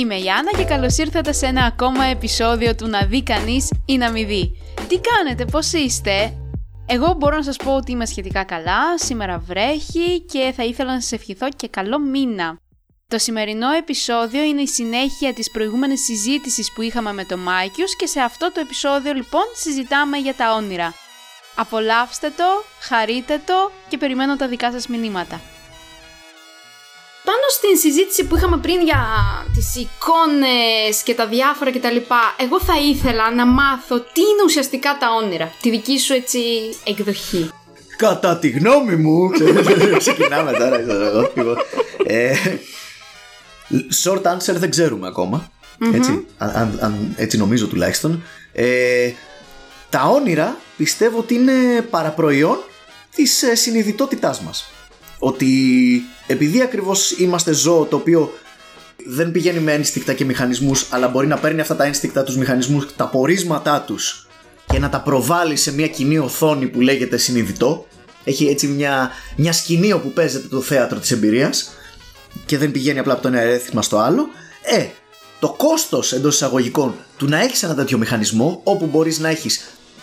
Είμαι η Άννα και καλώς ήρθατε σε ένα ακόμα επεισόδιο του «Να δει κανείς ή να μην δει». Τι κάνετε, πώς είστε; Εγώ μπορώ να σας πω ότι είμαι σχετικά καλά, σήμερα βρέχει και θα ήθελα να σας ευχηθώ και καλό μήνα. Το σημερινό επεισόδιο είναι η συνέχεια της προηγούμενης συζήτησης που είχαμε με τον Μάικιους και σε αυτό το επεισόδιο λοιπόν συζητάμε για τα όνειρα. Απολαύστε το, χαρείτε το και περιμένω τα δικά σας μηνύματα πάνω στην συζήτηση που είχαμε πριν για τις εικόνες και τα διάφορα κτλ. Εγώ θα ήθελα να μάθω τι είναι ουσιαστικά τα όνειρα. Τη δική σου έτσι εκδοχή. Κατά τη γνώμη μου. Ξεκινάμε τώρα. ε, short answer δεν ξέρουμε Έτσι, αν, αν, έτσι νομίζω τουλάχιστον. Ε, τα όνειρα πιστεύω ότι είναι παραπροϊόν της ε, συνειδητότητάς μας ότι επειδή ακριβώς είμαστε ζώο το οποίο δεν πηγαίνει με ένστικτα και μηχανισμούς αλλά μπορεί να παίρνει αυτά τα ένστικτα τους μηχανισμούς, τα πορίσματά τους και να τα προβάλλει σε μια κοινή οθόνη που λέγεται συνειδητό έχει έτσι μια, μια σκηνή όπου παίζεται το θέατρο της εμπειρίας και δεν πηγαίνει απλά από το ένα ερέθισμα στο άλλο ε, το κόστος εντός εισαγωγικών του να έχεις ένα τέτοιο μηχανισμό όπου μπορείς να έχεις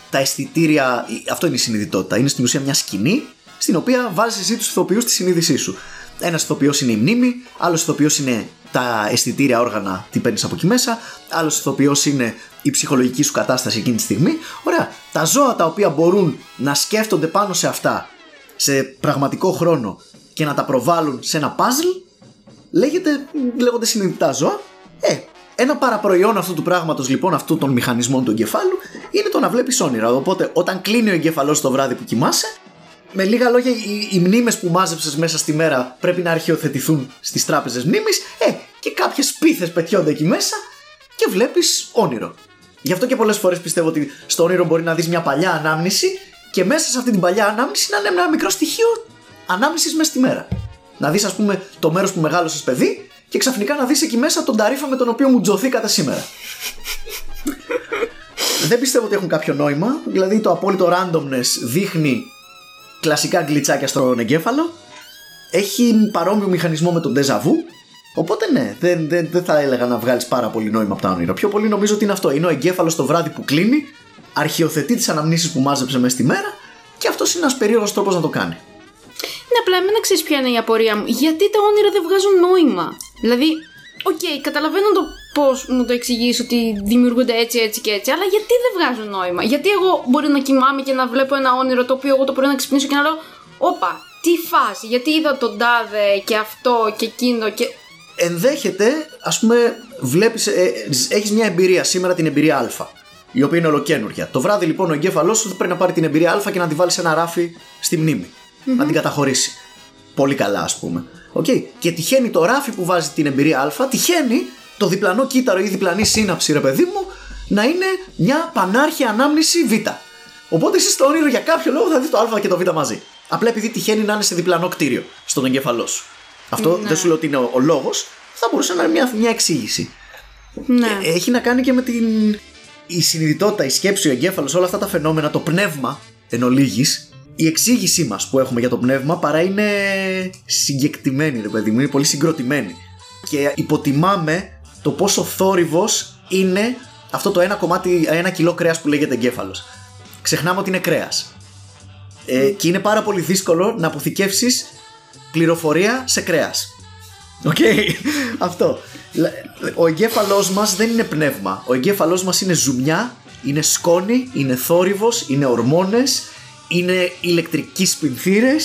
τα αισθητήρια, αυτό είναι η συνειδητότητα, είναι στην ουσία μια σκηνή στην οποία βάζεις εσύ τους ηθοποιούς στη συνείδησή σου. Ένας ηθοποιός είναι η μνήμη, άλλος ηθοποιός είναι τα αισθητήρια όργανα, τι παίρνεις από εκεί μέσα, άλλος ηθοποιός είναι η ψυχολογική σου κατάσταση εκείνη τη στιγμή. Ωραία. Τα ζώα τα οποία μπορούν να σκέφτονται πάνω σε αυτά σε πραγματικό χρόνο και να τα προβάλλουν σε ένα puzzle λέγεται, λέγονται συνειδητά ζώα. Ε, ένα παραπροϊόν αυτού του πράγματος λοιπόν, αυτού των μηχανισμών του εγκεφάλου, είναι το να βλέπεις όνειρα. Οπότε, όταν κλείνει ο εγκέφαλό το βράδυ που κοιμάσαι, με λίγα λόγια, οι, οι μνήμες που μάζεψες μέσα στη μέρα πρέπει να αρχαιοθετηθούν στις τράπεζες μνήμης. Ε, και κάποιες πίθες πετιόνται εκεί μέσα και βλέπεις όνειρο. Γι' αυτό και πολλές φορές πιστεύω ότι στο όνειρο μπορεί να δεις μια παλιά ανάμνηση και μέσα σε αυτή την παλιά ανάμνηση να είναι ένα μικρό στοιχείο ανάμνησης μέσα στη μέρα. Να δεις, ας πούμε, το μέρος που μεγάλωσες παιδί και ξαφνικά να δεις εκεί μέσα τον ταρίφα με τον οποίο μου τζωθήκατε σήμερα. Δεν πιστεύω ότι έχουν κάποιο νόημα. Δηλαδή το απόλυτο randomness δείχνει κλασικά γκλιτσάκια στον εγκέφαλο. Έχει παρόμοιο μηχανισμό με τον déjà vu. Οπότε ναι, δεν, δεν, δεν θα έλεγα να βγάλεις πάρα πολύ νόημα από τα όνειρα. Πιο πολύ νομίζω ότι είναι αυτό. Είναι ο εγκέφαλος το βράδυ που κλείνει, αρχιοθετεί τις αναμνήσεις που μάζεψε μέσα στη μέρα και αυτός είναι ένας περίεργος τρόπος να το κάνει. Ναι, απλά εμένα ξέρεις ποια είναι η απορία μου. Γιατί τα όνειρα δεν βγάζουν νόημα. Δηλαδή, OK, okay, καταλαβαίνω το πώς μου το εξηγήσει ότι δημιουργούνται έτσι, έτσι και έτσι, αλλά γιατί δεν βγάζουν νόημα; Γιατί εγώ μπορεί να κοιμάμαι και να βλέπω ένα όνειρο το οποίο εγώ το πρωί να ξυπνήσω και να λέω, Όπα, τι φάση, γιατί είδα τον τάδε και αυτό και εκείνο και. Ενδέχεται, ας πούμε, βλέπεις, ε, έχεις μια εμπειρία σήμερα την εμπειρία Α, η οποία είναι ολοκένουργια. Το βράδυ λοιπόν ο εγκέφαλός σου πρέπει να πάρει την εμπειρία Α και να τη βάλεις σε ένα ράφι στη μνημη Να την καταχωρήσει. Πολύ καλά, ας πούμε. Okay. Και τυχαίνει το ράφι που βάζει την εμπειρία Α, τυχαίνει το διπλανό κύτταρο ή διπλανή σύναψη, ρε παιδί μου, να είναι μια πανάρχια ανάμνηση Β. Οπότε εσύ στο όνειρο για κάποιο λόγο θα δεις το Α και το Β μαζί. Απλά επειδή τυχαίνει να είναι σε διπλανό κτίριο στον εγκέφαλό σου. Αυτό ναι. δεν σου λέω ότι είναι ο, ο λόγος, θα μπορούσε να είναι μια, μια εξήγηση. Ναι. Ε, έχει να κάνει και με την η συνειδητότητα, η σκέψη, ο εγκέφαλος, όλα αυτά τα φαινόμενα, το πνεύμα εν ολίγης, η εξήγησή μας που έχουμε για το πνεύμα παρά είναι συγκεκτημένη, ρε παιδί μου, είναι πολύ συγκροτημένη. Και υποτιμάμε το πόσο θόρυβος είναι αυτό το ένα κομμάτι, ένα κιλό κρέας που λέγεται εγκέφαλος. Ξεχνάμε ότι είναι κρέας. Ε, και είναι πάρα πολύ δύσκολο να αποθηκεύσεις πληροφορία σε κρέας. Οκ, αυτό. Ο εγκέφαλός μας δεν είναι πνεύμα. Ο εγκέφαλός μας είναι ζουμιά, είναι σκόνη, είναι θόρυβος, είναι ορμόνες, είναι ηλεκτρικοί σπινθήρες,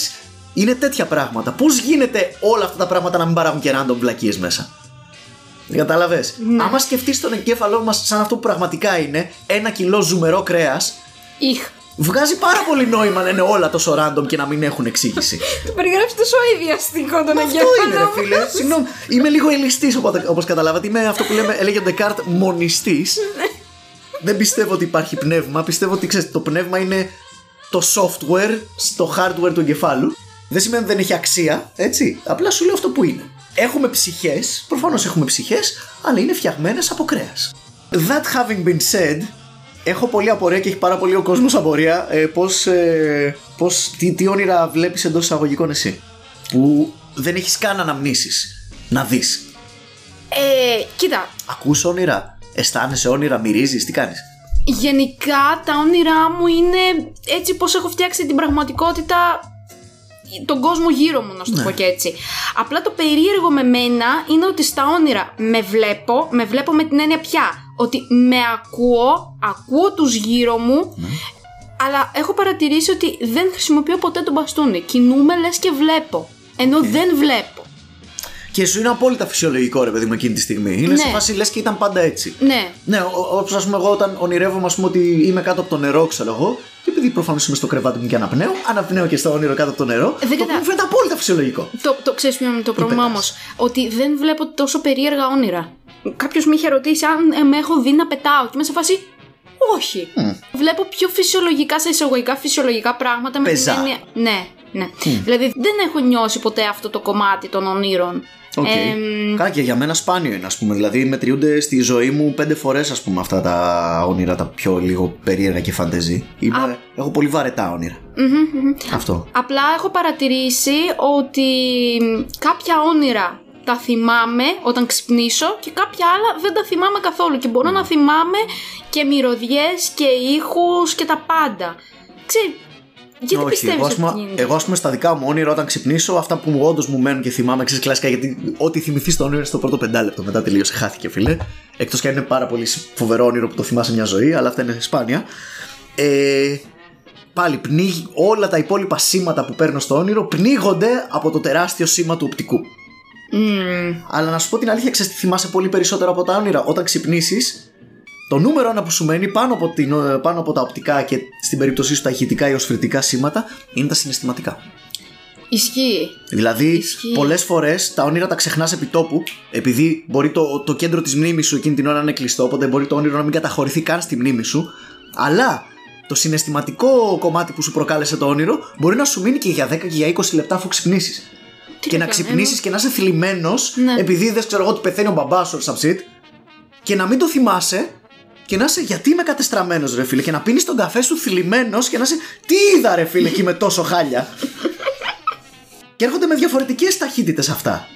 είναι τέτοια πράγματα. Πώς γίνεται όλα αυτά τα πράγματα να μην παράγουν και random βλακίες μέσα; Κατάλαβες; Ναι. Άμα σκεφτείς τον εγκέφαλό μας σαν αυτό που πραγματικά είναι, ένα κιλό ζουμερό κρέας. Βγάζει πάρα πολύ νόημα να είναι όλα τόσο random και να μην έχουν εξήγηση. Το περιγράφει τόσο ιδιαστικό τον εγκέφαλο. Αυτό είναι, ρε φίλε. Συγγνώμη. Είμαι λίγο ελιστής όπως καταλάβατε. Είμαι αυτό που λέμε, έλεγε ο Ντεκάρτ, μονιστής. Ναι. Δεν πιστεύω ότι υπάρχει πνεύμα. Πιστεύω ότι ξέρεις, το πνεύμα είναι το software στο hardware του εγκεφάλου. Δεν σημαίνει ότι δεν έχει αξία, έτσι. Απλά σου λέω αυτό που είναι. Έχουμε ψυχές, προφανώς έχουμε ψυχές, αλλά είναι φτιαγμένες από κρέας. That having been said, έχω πολλή απορία και έχει πάρα πολύ ο κόσμος απορία ε, πώς, ε, πώς, τι, τι όνειρα βλέπεις εντός εισαγωγικών εσύ. Που δεν έχεις καν αναμνήσεις να δεις. Ε, κοίτα, Ακούς όνειρα, αισθάνεσαι όνειρα, μυρίζεις, τι κάνεις; Γενικά τα όνειρά μου είναι έτσι πως έχω φτιάξει την πραγματικότητα τον κόσμο γύρω μου, να σου το Ναι. πω και έτσι. Απλά το περίεργο με μένα είναι ότι στα όνειρα με βλέπω, με βλέπω με την έννοια πια, ότι με ακούω, ακούω τους γύρω μου, Ναι. αλλά έχω παρατηρήσει ότι δεν χρησιμοποιώ ποτέ τον μπαστούνι. Κινούμαι λες και βλέπω, ενώ δεν βλέπω. Και σου είναι απόλυτα φυσιολογικό ρε παιδί μου εκείνη τη στιγμή. Είναι Ναι. σε φάση λες και ήταν πάντα έτσι. Ναι, Ναι, όπως ας πούμε, εγώ όταν ονειρεύομαι ας πούμε, ότι είμαι κάτω από το νερό, ξέρω εγώ, και επειδή προφανώς είμαι στο κρεβάτι μου και αναπνέω, αναπνέω και στο όνειρο κάτω από το νερό. δεν το κατα- οποίο μου φαίνεται απόλυτα φυσιολογικό. Το, το ξέρεις ποιο είναι το πρόβλημά όμω. Ότι δεν βλέπω τόσο περίεργα όνειρα. Κάποιος με είχε ρωτήσει αν ε, με έχω δει να πετάω και είμαι σε φάση. Όχι. Βλέπω πιο φυσιολογικά, σε εισαγωγικά φυσιολογικά πράγματα με Πεζά. την έννοια. Ναι, ναι. Δηλαδή δεν έχω νιώσει ποτέ αυτό το κομμάτι των ονείρων. Οκ. Εμ, Καλά, και για μένα σπάνιο είναι, ας πούμε. Δηλαδή, μετριούνται στη ζωή μου πέντε φορές, ας πούμε, αυτά τα όνειρα τα πιο λίγο περίεργα και φαντεζί. Είμαι, έχω πολύ βαρετά όνειρα. μμμ, μμμ. Αυτό. Απλά έχω παρατηρήσει ότι κάποια όνειρα τα θυμάμαι όταν ξυπνήσω και κάποια άλλα δεν τα θυμάμαι καθόλου και μπορώ να θυμάμαι και μυρωδιές και ήχους και τα πάντα. Ξέρει, γιατί πιστεύεις εγώ, ας ότι πούμε, γίνεται; εγώ, ας πούμε, στα δικά μου όνειρα όταν ξυπνήσω, αυτά που μου όντως μου μένουν και θυμάμαι, ξέρεις κλασικά, γιατί ό,τι θυμηθεί στο όνειρο είναι στο πρώτο πεντάλεπτο. Μετά τελείωσε, χάθηκε, φίλε. Εκτός και αν είναι πάρα πολύ φοβερό όνειρο που το θυμάσαι μια ζωή, αλλά αυτά είναι σπάνια. Ε, πάλι πνίγει όλα τα υπόλοιπα σήματα που παίρνω στο όνειρο πνίγονται από το τεράστιο σήμα του οπτικού. Μμμ. Αλλά να σου πω την αλήθεια, ξέρεις τι θυμάσαι πολύ περισσότερο από τα όνειρα. Όταν ξυπνήσεις, το νούμερο ένα που σου μένει πάνω από, την, πάνω από τα οπτικά και στην περίπτωσή σου τα ηχητικά ή οσφαιρτικά σήματα είναι τα συναισθηματικά. Ισχύει. Δηλαδή, Ισχύει. πολλές φορές τα όνειρα τα ξεχνάς επί τόπου, επειδή μπορεί το, το κέντρο της μνήμης σου εκείνη την ώρα να είναι κλειστό, οπότε μπορεί το όνειρο να μην καταχωρηθεί καν στη μνήμη σου. Αλλά το συναισθηματικό κομμάτι που σου προκάλεσε το όνειρο μπορεί να σου μείνει και για 10 και για 20 λεπτά αφού ξυπνήσεις. Τι Και να να κάνω, ξυπνήσει και να είσαι θλιμμένος, Ναι. επειδή δεν ξέρω εγώ ότι πεθαίνει ο μπαμπάς σου, or some shit, και να μην το θυμάσαι και να είσαι γιατί είμαι κατεστραμμένος, ρε φίλε, και να πίνεις τον καφέ σου θλιμμένος και να είσαι τι είδα, ρε φίλε, εκεί με τόσο χάλια. και έρχονται με διαφορετικές ταχύτητες αυτά.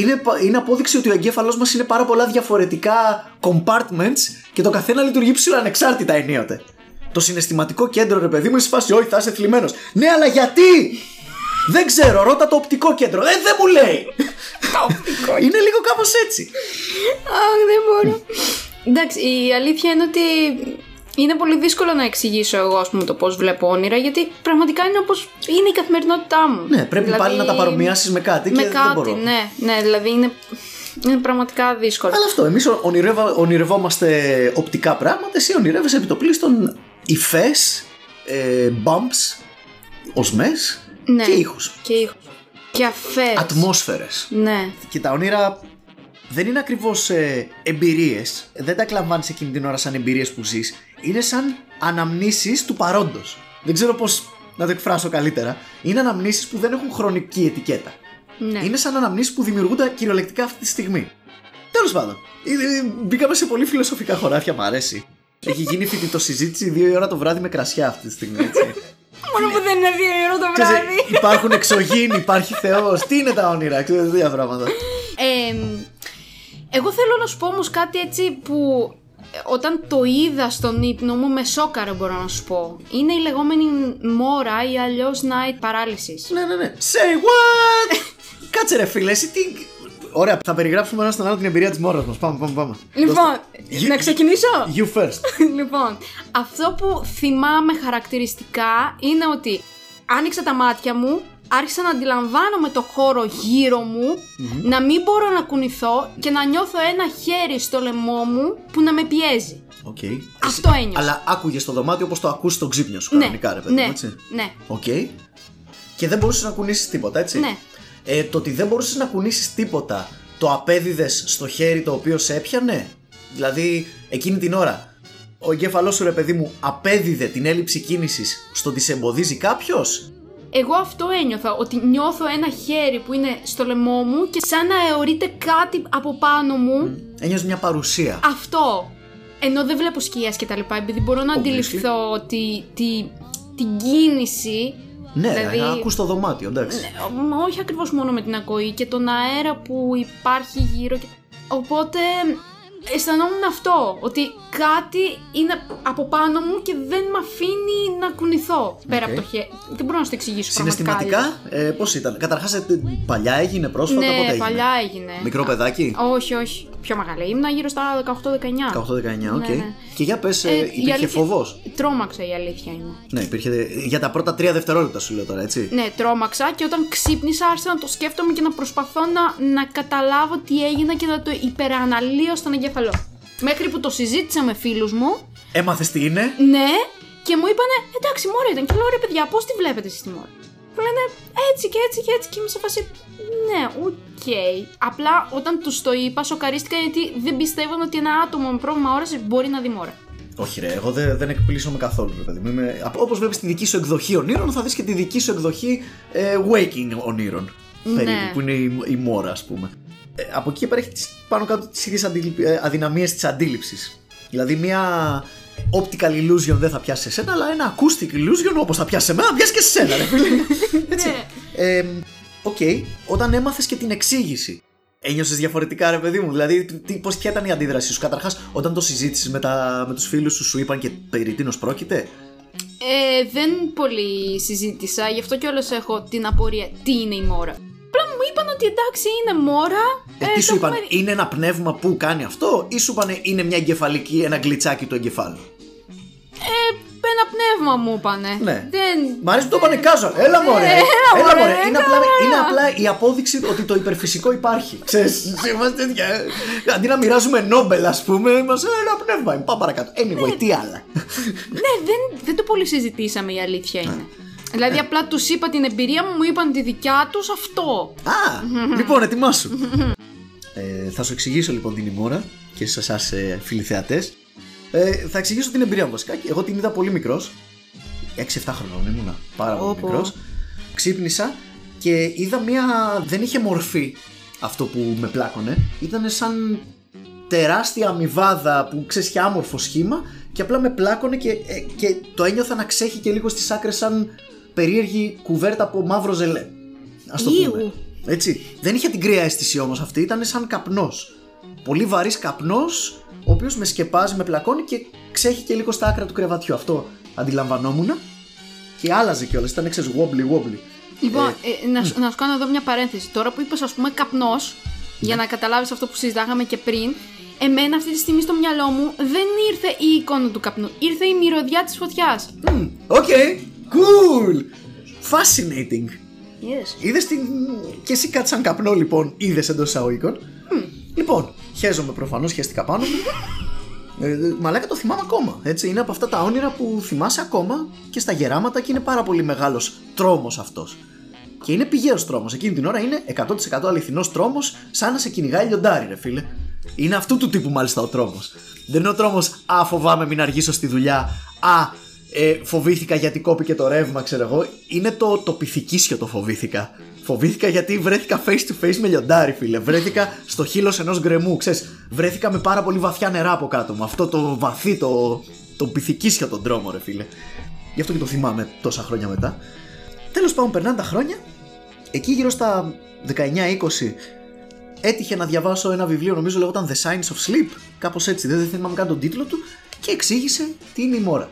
Είναι, πα- είναι απόδειξη ότι ο εγκέφαλός μας είναι πάρα πολλά διαφορετικά compartments και το καθένα λειτουργεί ψηλό ανεξάρτητα ενίοτε. Το συναισθηματικό κέντρο, ρε παιδί μου, είναι σε φάση, Όχι, θα είσαι θλιμμένος. Ναι, αλλά γιατί! Δεν ξέρω, ρώτα το οπτικό κέντρο. Ε, δεν μου λέει! είναι λίγο κάπως έτσι. Αχ, δεν μπορώ. Εντάξει, η αλήθεια είναι ότι είναι πολύ δύσκολο να εξηγήσω εγώ, ας πούμε, το πώς βλέπω όνειρα, γιατί πραγματικά είναι όπως είναι η καθημερινότητά μου. Ναι, πρέπει πάλι να τα παρομοιάσεις με κάτι Με και δεν κάτι, μπορώ. ναι, ναι, δηλαδή είναι, είναι πραγματικά δύσκολο. Αλλά αυτό, εμείς ονειρευόμαστε οπτικά πράγματα, εσύ ονειρεύεσαι επί το πλήστον υφές, ε, bumps, οσμές Ναι. και ήχους. Και ήχο. Και αφές. Ατμόσφαιρες. Ναι. Και τα όνειρα δεν είναι ακριβώς ε, εμπειρίες. Δεν τα εκλαμβάνεις εκείνη την ώρα σαν εμπειρίες που ζεις. Είναι σαν αναμνήσεις του παρόντος. Δεν ξέρω πώς να το εκφράσω καλύτερα. Είναι αναμνήσεις που δεν έχουν χρονική ετικέτα. ναι. Είναι σαν αναμνήσεις που δημιουργούνται κυριολεκτικά αυτή τη στιγμή. Τέλος πάντων, ε, μπήκαμε σε πολύ φιλοσοφικά χωράφια, μ' αρέσει. Έχει γίνει φοιτητό συζήτηση δύο η ώρα το βράδυ με κρασιά αυτή τη στιγμή, έτσι. Μόνο που δεν είναι δύο ώρα το Ξέρεις, βράδυ. υπάρχουν εξωγήινοι, υπάρχει Θεός. Τι είναι τα όνειρα, ξέρετε δύο πράγματα. Ε, εγώ θέλω να σου πω όμως κάτι έτσι που ε, όταν το είδα στον ύπνο μου με σόκαρε μπορώ να σου πω. Είναι η λεγόμενη μόρα ή αλλιώς night paralysis. Ναι, ναι, ναι. Say what! Κάτσε ρε φίλε, εσύ τι. Ωραία, θα περιγράψουμε ένα στον άλλο την εμπειρία της μόρας μας. Πάμε, πάμε, πάμε. Λοιπόν, You- να ξεκινήσω; You first. λοιπόν, αυτό που θυμάμαι χαρακτηριστικά είναι ότι άνοιξα τα μάτια μου, άρχισα να αντιλαμβάνομαι το χώρο γύρω μου, να μην μπορώ να κουνηθώ και να νιώθω ένα χέρι στο λαιμό μου που να με πιέζει. Okay. Αυτό ένιωσα. Αλλά άκουγες το δωμάτιο όπως το ακούς στο ξύπνιο σου, Ναι, κανονικά, ρε παιδί ναι, μου, έτσι; ναι, Οκ. Και δεν μπορούσες να κουνήσεις τίποτα, έτσι; ναι. Ε, το ότι δεν μπορούσες να κουνήσεις τίποτα, το απέδιδες στο χέρι το οποίο σε έπιανε; Δηλαδή, εκείνη την ώρα, ο εγκέφαλός σου, ρε παιδί μου, απέδιδε την έλλειψη κίνησης στο ότι σε εμποδίζει κάποιος; Εγώ αυτό ένιωθα, ότι νιώθω ένα χέρι που είναι στο λαιμό μου και σαν να αιωρείται κάτι από πάνω μου. Ένιωσε μια παρουσία. Αυτό. Ενώ δεν βλέπω σκιές και τα λοιπά, επειδή μπορώ να Obviously. αντιληφθώ τη, τη, την κίνηση. ναι, δηλαδή- δηλαδή... ακούς το δωμάτιο, εντάξει. Ναι, όχι ακριβώς μόνο με την ακοή και τον αέρα που υπάρχει γύρω. Και... Οπότε αισθανόμουν αυτό, ότι κάτι είναι από πάνω μου και δεν με αφήνει να κουνηθώ πέρα Οκ. από το χέρι. Δεν μπορώ να σου το εξηγήσω πραγματικά. Συναισθηματικά, ε, πώς ήταν; Καταρχάς, παλιά έγινε πρόσφατα, Ναι, πότε έγινε; παλιά έγινε. Μικρό παιδάκι; Όχι, όχι. Πιο μεγάλα. Ήμουν γύρω στα 18-19. 18-19, οκ. Ναι, ναι. Και για πες, Ε, η υπήρχε αλήθεια- φόβος; Τρόμαξα η αλήθεια είναι. Ναι, υπήρχε. Για τα πρώτα τρία δευτερόλεπτα σου λέω τώρα, έτσι. Ναι, τρόμαξα και όταν ξύπνησα άρχισα να το σκέφτομαι και να προσπαθώ να, να καταλάβω τι έγινε και να το υπεραναλύω στον εγκέφαλό. Μέχρι που το συζήτησα με φίλους μου, Έμαθες τι είναι; ναι, και μου είπανε εντάξει, μόρα ήταν. Και λέω ρε παιδιά, πώς τη βλέπετε εσείς τη μόρα. Μου λένε έτσι και έτσι και έτσι και είμαι σε φάση. Ναι, οκ. Απλά όταν τους το είπα, σοκαρίστηκα γιατί δεν πιστεύω ότι ένα άτομο με πρόβλημα όρασης μπορεί να δει μόρα. Όχι, ρε, εγώ δεν, δεν εκπλήσσομαι καθόλου, ρε παιδί μου. Είμαι... Όπως βλέπεις τη δική σου εκδοχή ονείρων, θα δεις και τη δική σου εκδοχή ε, waking ονείρων. Ναι. Περίπου, που είναι η, η μόρα, ας πούμε. Ε, από εκεί πέρα έχει τις, πάνω κάτω τις ίδιες αδυναμίες της αντίληψης. Δηλαδή, μια optical illusion δεν θα πιάσει σε σένα, αλλά ένα acoustic illusion όπως θα πιάσει σε μένα, θα πιάσει και σε σένα, ρε φίλε. Έτσι. Ναι. Ε, Οκ, όταν έμαθες και την εξήγηση. Ένιωσες διαφορετικά, ρε παιδί μου. Δηλαδή, τι, πώς, ποια ήταν η αντίδρασή σου; Καταρχάς, όταν το συζήτησες με, τα, με τους φίλους σου, σου είπαν και περί τίνος πρόκειται; Ε, δεν πολύ συζήτησα, γι' αυτό κιόλας έχω την απορία τι είναι η μόρα. Απλά μου είπαν ότι εντάξει είναι μόρα. Ε, ε, τι το σου είπαν, έχουμε- Είναι ένα πνεύμα που κάνει αυτό, ή σου είπαν είναι μια εγκεφαλική, ένα γκλιτσάκι του εγκεφάλου. Ε, ένα πνεύμα μου είπανε. Ναι. Δεν... Μ' αρέσει που το είπανε casual. Έλα μωρέ. Ε, έλα, μωρέ, μωρέ. Είναι, απλά, καλά. είναι απλά η απόδειξη ότι το υπερφυσικό υπάρχει. Ξέρεις, είμαστε τέτοια. Αντί να μοιράζουμε Νόμπελ, ας πούμε, είμαστε ένα πνεύμα. Πάμε παρακάτω. Anyway, τι άλλα. Ναι, δεν, δεν το πολύ συζητήσαμε η αλήθεια είναι. Δηλαδή Ε. απλά τους είπα την εμπειρία μου, μου είπαν τη δικιά τους αυτό. Α, λοιπόν, ετοιμάσου. ε, θα σου εξηγήσω λοιπόν την ημώρα και σε εσάς ε, φίλοι θεατές. Ε, θα εξηγήσω την εμπειρία μου βασικά. και Εγώ την είδα πολύ μικρός. 6-7 χρονών ήμουνα. Πάρα πολύ Όπο. μικρός. Ξύπνησα και είδα μία. Δεν είχε μορφή αυτό που με πλάκωνε. Ήταν σαν τεράστια αμοιβάδα που ξέρεις είχε άμορφο σχήμα και απλά με πλάκωνε και, ε, και το ένιωθα να ξέχει και λίγο στις άκρες σαν περίεργη κουβέρτα από μαύρο ζελέ. Ας το Ιου. πούμε. Έτσι. Δεν είχε την κρύα αίσθηση όμως αυτή, ήταν σαν καπνός. Πολύ βαρύς καπνός, ο οποίος με σκεπάζει, με πλακώνει και εξέχει και λίγο στα άκρα του κρεβατιού. Αυτό αντιλαμβανόμουν. Και άλλαζε κιόλας, ήταν ξέρεις wobbly wobbly. Λοιπόν, ε, να, σου- να σου κάνω εδώ μια παρένθεση. Τώρα που είπες ας πούμε καπνός, για να καταλάβεις αυτό που συζητάγαμε και πριν, εμένα αυτή τη στιγμή στο μυαλό μου δεν ήρθε η εικόνα του καπνού, ήρθε η μυρωδιά της φωτιάς. Μμ, Οκ, cool! Fascinating. Yes. Είδες την. και εσύ κάτι σαν καπνό, λοιπόν, είδες εντός εισαγωγικών; Λοιπόν, χαίζομαι προφανώς, χαίστηκα πάνω μου. Ε, μαλάκα το θυμάμαι ακόμα. Έτσι. Είναι από αυτά τα όνειρα που θυμάσαι ακόμα και στα γεράματα και είναι πάρα πολύ μεγάλος τρόμος αυτός. Και είναι πηγαίος τρόμος. Εκείνη την ώρα είναι 100% αληθινός τρόμος, σαν να σε κυνηγάει λιοντάρι, ρε φίλε. Είναι αυτού του τύπου μάλιστα ο τρόμος. Δεν είναι ο τρόμος, Α, φοβάμαι μην αργήσω στη δουλειά. Α, ε, φοβήθηκα γιατί κόπηκε το ρεύμα, ξέρω εγώ. Είναι το, το πυθικίσιο το φοβήθηκα. Φοβήθηκα γιατί βρέθηκα face to face με λιοντάρι, φίλε. Βρέθηκα στο χείλος ενός γκρεμού, ξέρεις. Βρέθηκα με πάρα πολύ βαθιά νερά από κάτω μου. Αυτό το βαθύ, το, το πυθικίσιο τον τρόμο, ρε φίλε. Γι' αυτό και το θυμάμαι τόσα χρόνια μετά. Τέλος πάντων, περνάνε τα χρόνια. Εκεί γύρω στα 19-20 έτυχε να διαβάσω ένα βιβλίο, νομίζω λέγονταν The Science of Sleep. Κάπως έτσι, δεν θυμάμαι καν τον τίτλο του. Και εξήγησε τι είναι η μόρα.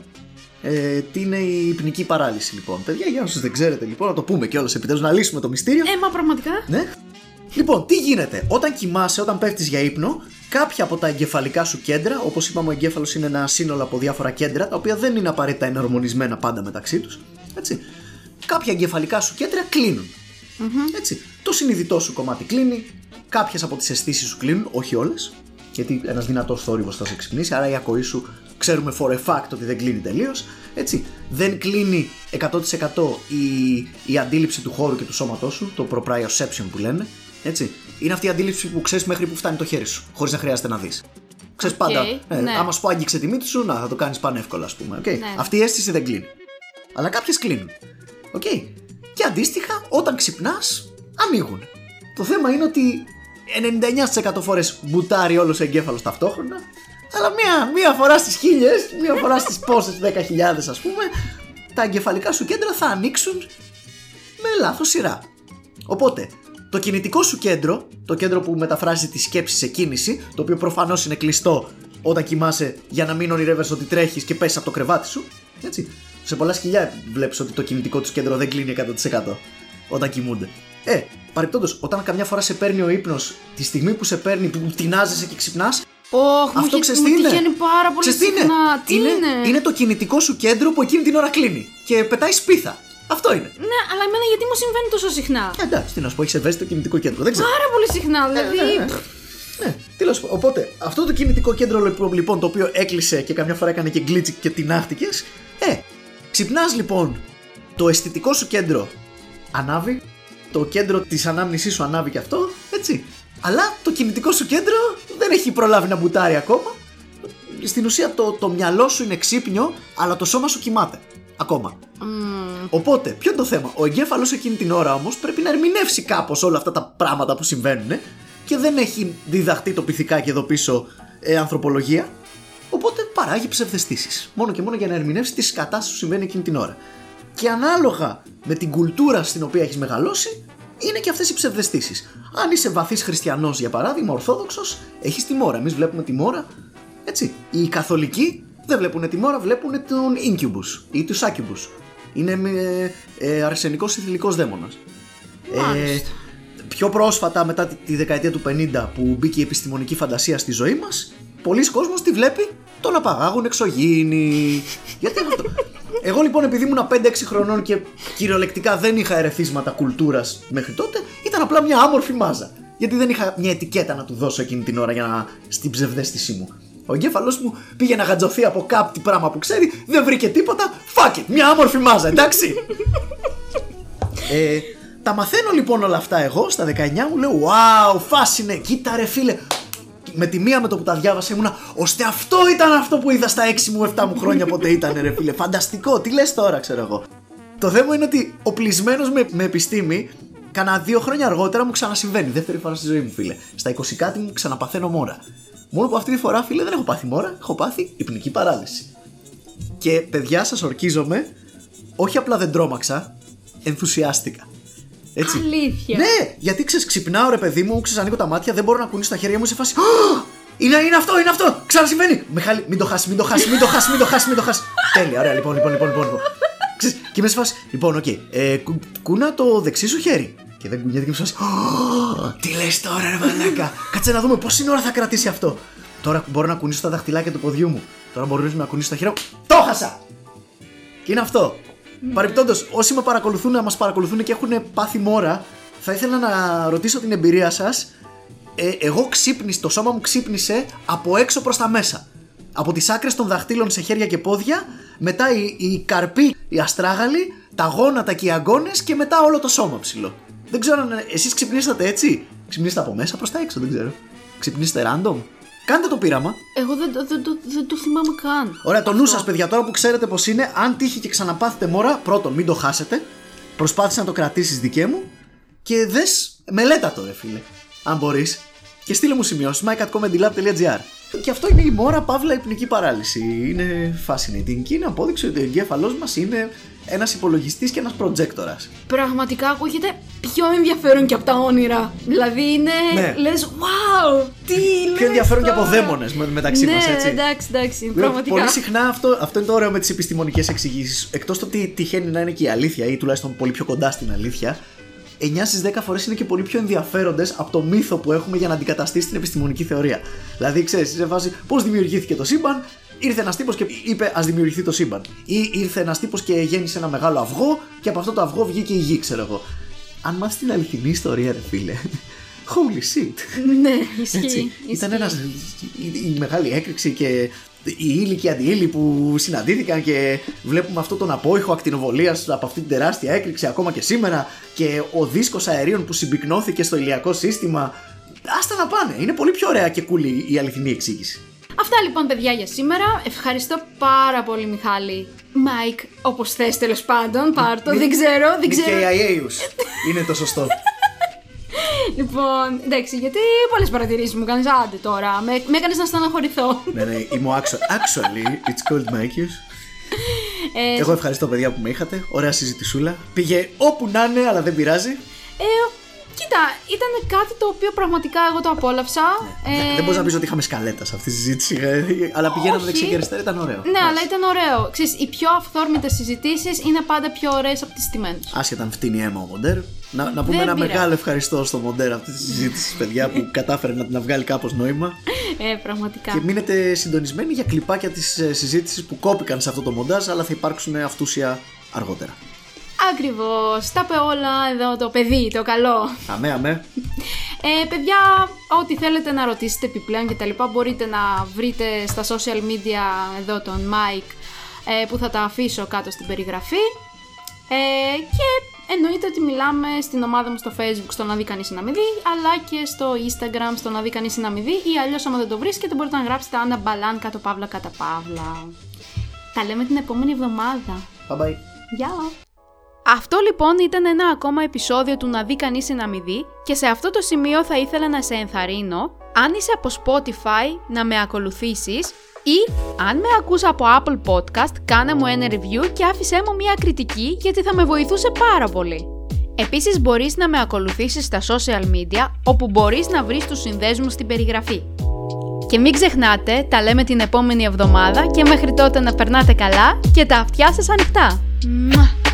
Ε, τι είναι η υπνική παράλυση, λοιπόν. Παιδιά, για όσους δεν ξέρετε, λοιπόν, να το πούμε κιόλας επιτέλους να λύσουμε το μυστήριο. Ε, μα πραγματικά. Ναι. Λοιπόν, τι γίνεται; Όταν κοιμάσαι, όταν πέφτεις για ύπνο, κάποια από τα εγκεφαλικά σου κέντρα, όπως είπαμε, ο εγκέφαλος είναι ένα σύνολο από διάφορα κέντρα, τα οποία δεν είναι απαραίτητα εναρμονισμένα πάντα μεταξύ τους. Έτσι. Κάποια εγκεφαλικά σου κέντρα κλείνουν. Έτσι. Το συνειδητό σου κομμάτι κλείνει, κάποιες από τις αισθήσεις σου κλείνουν, όχι όλες. Γιατί ένας δυνατός θόρυβος θα σε ξυπνήσει, άρα η ακοή σου ξέρουμε for a fact ότι δεν κλείνει τελείως. Έτσι. Δεν κλείνει 100% η, η αντίληψη του χώρου και του σώματός σου, το proprioception που λένε. Έτσι. Είναι αυτή η αντίληψη που ξέρεις μέχρι που φτάνει το χέρι σου, χωρίς να χρειάζεται να δεις. Ξέρεις Οκ, πάντα. ε, ναι. Άμα σου πω άγγιξε τη μύτη σου, να θα το κάνεις πανεύκολα, ας πούμε. Okay. Ναι. Αυτή η αίσθηση δεν κλείνει. Αλλά κάποιες κλείνουν. Οκ. Και αντίστοιχα, όταν ξυπνάς, ανοίγουν. Το θέμα είναι ότι 99% φορές μπουτάρει όλος ο εγκέφαλος ταυτόχρονα, αλλά μία, μία φορά στις χίλιες, μία φορά στις πόσες 10.000 ας πούμε, τα εγκεφαλικά σου κέντρα θα ανοίξουν με λάθος σειρά. Οπότε, το κινητικό σου κέντρο, το κέντρο που μεταφράζει τη σκέψη σε κίνηση, το οποίο προφανώς είναι κλειστό όταν κοιμάσαι για να μην ονειρεύεσαι ότι τρέχεις και πέσεις από το κρεβάτι σου. Έτσι. Σε πολλά σκυλιά βλέπεις ότι το κινητικό τους κέντρο δεν κλείνει 100% όταν κοιμούνται. Ε, παρεπτόντως, όταν καμιά φορά σε παίρνει ο ύπνος, τη στιγμή που σε παίρνει, που τεινάζεσαι και ξυπνάς, Ωχ, μου, αυτό χε- ξέρεις μου τι είναι. τυχαίνει πάρα πολύ Ξέρεις τι είναι; συχνά. Τι είναι; είναι; το κινητικό σου κέντρο που εκείνη την ώρα κλείνει και πετάει σπίθα. Αυτό είναι. Ναι, αλλά εμένα γιατί μου συμβαίνει τόσο συχνά; Ε, εντάξει, τι να σου πω, έχεις ευαίσθητο κινητικό κέντρο. Δεν ξέρω. Πάρα πολύ συχνά, δηλαδή. ναι, ναι. πφ, Ναι, τι να σου πω. Οπότε, αυτό το κινητικό κέντρο λοιπόν, λοιπόν, το οποίο έκλεισε και καμιά φορά έκανε και γκλίτσι και τεινάχτηκες. Ε, ξυπνάς λοιπόν, το αισθητικό σου κέντρο ανάβει, το κέντρο της ανάμνησής σου ανάβει και αυτό, έτσι. Αλλά το κινητικό σου κέντρο δεν έχει προλάβει να μπουτάρει ακόμα. Στην ουσία το, το μυαλό σου είναι ξύπνιο, αλλά το σώμα σου κοιμάται. Ακόμα. μμ, Οπότε, ποιο είναι το θέμα; Ο εγκέφαλος εκείνη την ώρα όμως πρέπει να ερμηνεύσει κάπως όλα αυτά τα πράγματα που συμβαίνουν και δεν έχει διδαχτεί το πυθικάκι εδώ πίσω ε, ανθρωπολογία. Οπότε παράγει ψευδεστήσεις. Μόνο και μόνο για να ερμηνεύσει τις κατάσταση που συμβαίνει εκείνη την ώρα. Και ανάλογα με την κουλτούρα στην οποία έχεις μεγαλώσει, είναι και αυτές οι ψευδεστήσεις. Αν είσαι βαθύς χριστιανός, για παράδειγμα, ορθόδοξος, έχεις τη μόρα. Εμείς βλέπουμε τη μόρα. Έτσι. Οι καθολικοί δεν βλέπουν τη μόρα, βλέπουν τον Incubus ή τους Succubus. Είναι ε, ε, αρσενικός ηθιλικός δαίμονας. Μάλιστα. πιο πρόσφατα μετά τη, τη δεκαετία του 50 που μπήκε η επιστημονική φαντασία στη ζωή μας, πολλοί κόσμος τη βλέπει το να παγάγουν εξωγήινοι. Γιατί είναι αυτό. Εγώ λοιπόν επειδή ήμουν 5-6 χρονών και κυριολεκτικά δεν είχα ερεθίσματα κουλτούρας μέχρι τότε, ήταν απλά μια άμορφη μάζα. Γιατί δεν είχα μια ετικέτα να του δώσω εκείνη την ώρα για να στην ψευδέστησή μου. Ο εγκέφαλο μου πήγε να γατζωθεί από κάτι πράγμα που ξέρει, δεν βρήκε τίποτα. Fuck it, μια άμορφη μάζα, εντάξει. Ε, τα μαθαίνω λοιπόν όλα αυτά εγώ στα 19 μου λέω Wow, φάση είναι, κοίτα ρε φίλε. Με τη μία με το που τα διάβασα ήμουνα ώστε αυτό ήταν αυτό που είδα στα 6 μου 7 μου χρόνια πότε ήταν ρε φίλε. Φανταστικό, τι λες τώρα ξέρω εγώ. Το θέμα είναι ότι ο πλησμένο με, με επιστήμη Κάνα δύο χρόνια αργότερα μου ξανασυμβαίνει. Δεύτερη φορά στη ζωή μου, φίλε. Στα 20 κάτι μου ξαναπαθαίνω μόρα. Μόνο που αυτή τη φορά, φίλε, δεν έχω πάθει μόρα, έχω πάθει υπνική παράλυση. Και παιδιά, σας ορκίζομαι, όχι απλά δεν τρόμαξα, ενθουσιάστηκα. Έτσι. Αλήθεια. Ναι, γιατί ξέρεις, ξυπνάω ρε παιδί μου, ξέρεις, ανοίγω τα μάτια, δεν μπορώ να κουνήσω τα χέρια μου σε φάση. «Α, Είναι, είναι αυτό, είναι αυτό! Ξανασυμβαίνει! Μιχάλη, μην το χάσεις, μην το χάσεις, μην το χάσεις, μην το χάσεις, μην το χάσεις. Τέλεια, ωραία, λοιπόν, λοιπόν, λοιπόν. λοιπόν. λοιπόν. Ξέρεις, και είμαι σε φάση, λοιπόν, οκ, ε, κου- κούνα το δεξί σου χέρι. Και δεν κουνιέται και είμαι σε φάση. «Α, Τι λες τώρα, ρε μαλάκα. Κάτσε να δούμε πόση ώρα θα κρατήσει αυτό. Τώρα μπορώ να κουνήσω τα δαχτυλάκια του ποδιού μου. Τώρα μπορώ να κουνήσω τα χέρια μου. Το χάσα! Και είναι αυτό. Παρεμπιπτόντως, όσοι με παρακολουθούν, να μας παρακολουθούν και έχουν πάθει μόρα, θα ήθελα να ρωτήσω την εμπειρία σας. Ε, εγώ ξύπνησα, το σώμα μου ξύπνησε από έξω προς τα μέσα. Από τις άκρες των δαχτύλων σε χέρια και πόδια, μετά η, η καρπή, η αστράγαλη, τα γόνατα και οι αγκώνε και μετά όλο το σώμα ψηλό. Δεν ξέρω αν εσείς ξυπνήσατε έτσι. Ξυπνήσατε από μέσα προς τα έξω, δεν ξέρω. Ξυπνήσατε random. Κάντε το πείραμα. Εγώ δεν, το- δεν, το- δεν το θυμάμαι καν. Ωραία, το νου σας, παιδιά, τώρα που ξέρετε πώ είναι, αν τύχει και ξαναπάθετε μόρα, πρώτον, μην το χάσετε. Προσπάθησε να το κρατήσεις δικαί μου και δες μελέτα το, ρε φίλε. Αν μπορείς. Και στείλε μου σημειώσεις mycatcomedylab.gr. Και αυτό είναι η μόρα παύλα υπνική παράλυση. Είναι fascinating και είναι απόδειξη ότι ο εγκέφαλός μας είναι ένας υπολογιστής και ένας προτζέκτορα. Πραγματικά ακούγεται πιο ενδιαφέρον και από τα όνειρα. Δηλαδή είναι. Ναι. Λες, wow! Τι λες Πιο ενδιαφέρον και από τώρα;» δαίμονες μεταξύ ναι, μας, έτσι. εντάξει, εντάξει. Λέω, Πραγματικά. Πολύ συχνά αυτό, αυτό είναι το ωραίο με τις επιστημονικές εξηγήσεις. Εκτός το ότι τυχαίνει να είναι και η αλήθεια ή τουλάχιστον πολύ πιο κοντά στην αλήθεια, 9 στις 10 φορές είναι και πολύ πιο ενδιαφέροντες από το μύθο που έχουμε για να αντικαταστήσει την επιστημονική θεωρία. Δηλαδή, ξέρεις, σε φάση πώς δημιουργήθηκε το σύμπαν, ήρθε ένας τύπος και είπε Α δημιουργηθεί το σύμπαν. Ή ήρθε ένας τύπος και γέννησε ένα μεγάλο αυγό και από αυτό το αυγό βγήκε η γη, ξέρω εγώ. Αν μάθεις την αληθινή ιστορία, ρε φίλε. Holy shit. Ναι, ισχύει. Έτσι. Ήταν ισχύει. ένας, η, η μεγάλη έκρηξη και η ύλη και η αντιύλη που συναντήθηκαν και βλέπουμε αυτό τον απόηχο ακτινοβολίας από αυτή την τεράστια έκρηξη ακόμα και σήμερα και ο δίσκος αερίων που συμπυκνώθηκε στο ηλιακό σύστημα. Άστα να πάνε. Είναι πολύ πιο ωραία και cool η αληθινή εξήγηση. Αυτά λοιπόν, παιδιά, για σήμερα. Ευχαριστώ πάρα πολύ, Μιχάλη. Μάικ, όπως θες τέλος πάντων, πάρ το. Δεν ξέρω, δεν ξέρω. Mikeius. Είναι το σωστό. Λοιπόν, εντάξει, γιατί πολλές παρατηρήσεις μου κάνεις. Άντε τώρα, με, με έκανες να στεναχωρηθώ. ναι, ναι, είμαι ο actual. Actually, it's called Mike's. Ε, Εγώ ευχαριστώ παιδιά που με είχατε. Ωραία συζητησούλα. Πήγε όπου να είναι, αλλά δεν πειράζει. ε, κοίτα, Κοίτα, ήταν κάτι το οποίο πραγματικά εγώ το απόλαυσα. Ναι, Ε, Δεν μπορείς να πεις ότι είχαμε σκαλέτας σε αυτή τη συζήτηση, ε, αλλά πηγαίναμε Όχι. δεξιά και αριστερά, ήταν ωραίο. Ναι, αλλά ήταν ωραίο. Ξέρεις, οι πιο αυθόρμητες συζητήσεις είναι πάντα πιο ωραίες από τις στιμένες. Άσχετα αν φτύνει αίμα ο Μοντέρ. Να, να πούμε Δεν ένα πειράζει. μεγάλο ευχαριστώ στο Μοντέρ αυτή τη συζήτηση, παιδιά, που κατάφερε να, να βγάλει κάπως νόημα. Ε, πραγματικά. Και μείνετε συντονισμένοι για κλιπάκια της συζήτησης που κόπηκαν σε αυτό το μοντάζ, αλλά θα υπάρξουν αυτούσια αργότερα. Ακριβώς. Τα είπε όλα εδώ το παιδί, το καλό. Αμέ, αμέ. Ε, παιδιά, ό,τι θέλετε να ρωτήσετε επιπλέον και τα λοιπά μπορείτε να βρείτε στα social media εδώ τον Mike ε, που θα τα αφήσω κάτω στην περιγραφή. Ε, και εννοείται ότι μιλάμε στην ομάδα μου στο facebook στο να δει κανείς να μην δει, αλλά και στο instagram στο να δει κανείς να μην δει ή αλλιώς άμα δεν το βρίσκετε μπορείτε να γράψετε Άννα Μπαλάν κάτω παύλα κατά παύλα. Τα λέμε την επόμενη εβδομάδα. Bye bye. Γεια! Αυτό λοιπόν ήταν ένα ακόμα επεισόδιο του να δει κανείς ή να μην δει και σε αυτό το σημείο θα ήθελα να σε ενθαρρύνω αν είσαι από Spotify να με ακολουθήσεις ή αν με ακούς από Apple Podcast κάνε μου ένα review και άφησέ μου μια κριτική γιατί θα με βοηθούσε πάρα πολύ. Επίσης μπορείς να με ακολουθήσεις στα social media όπου μπορείς να βρεις τους συνδέσμους στην περιγραφή. Και μην ξεχνάτε, τα λέμε την επόμενη εβδομάδα και μέχρι τότε να περνάτε καλά και τα αυτιά σας ανοιχτά. Μουα!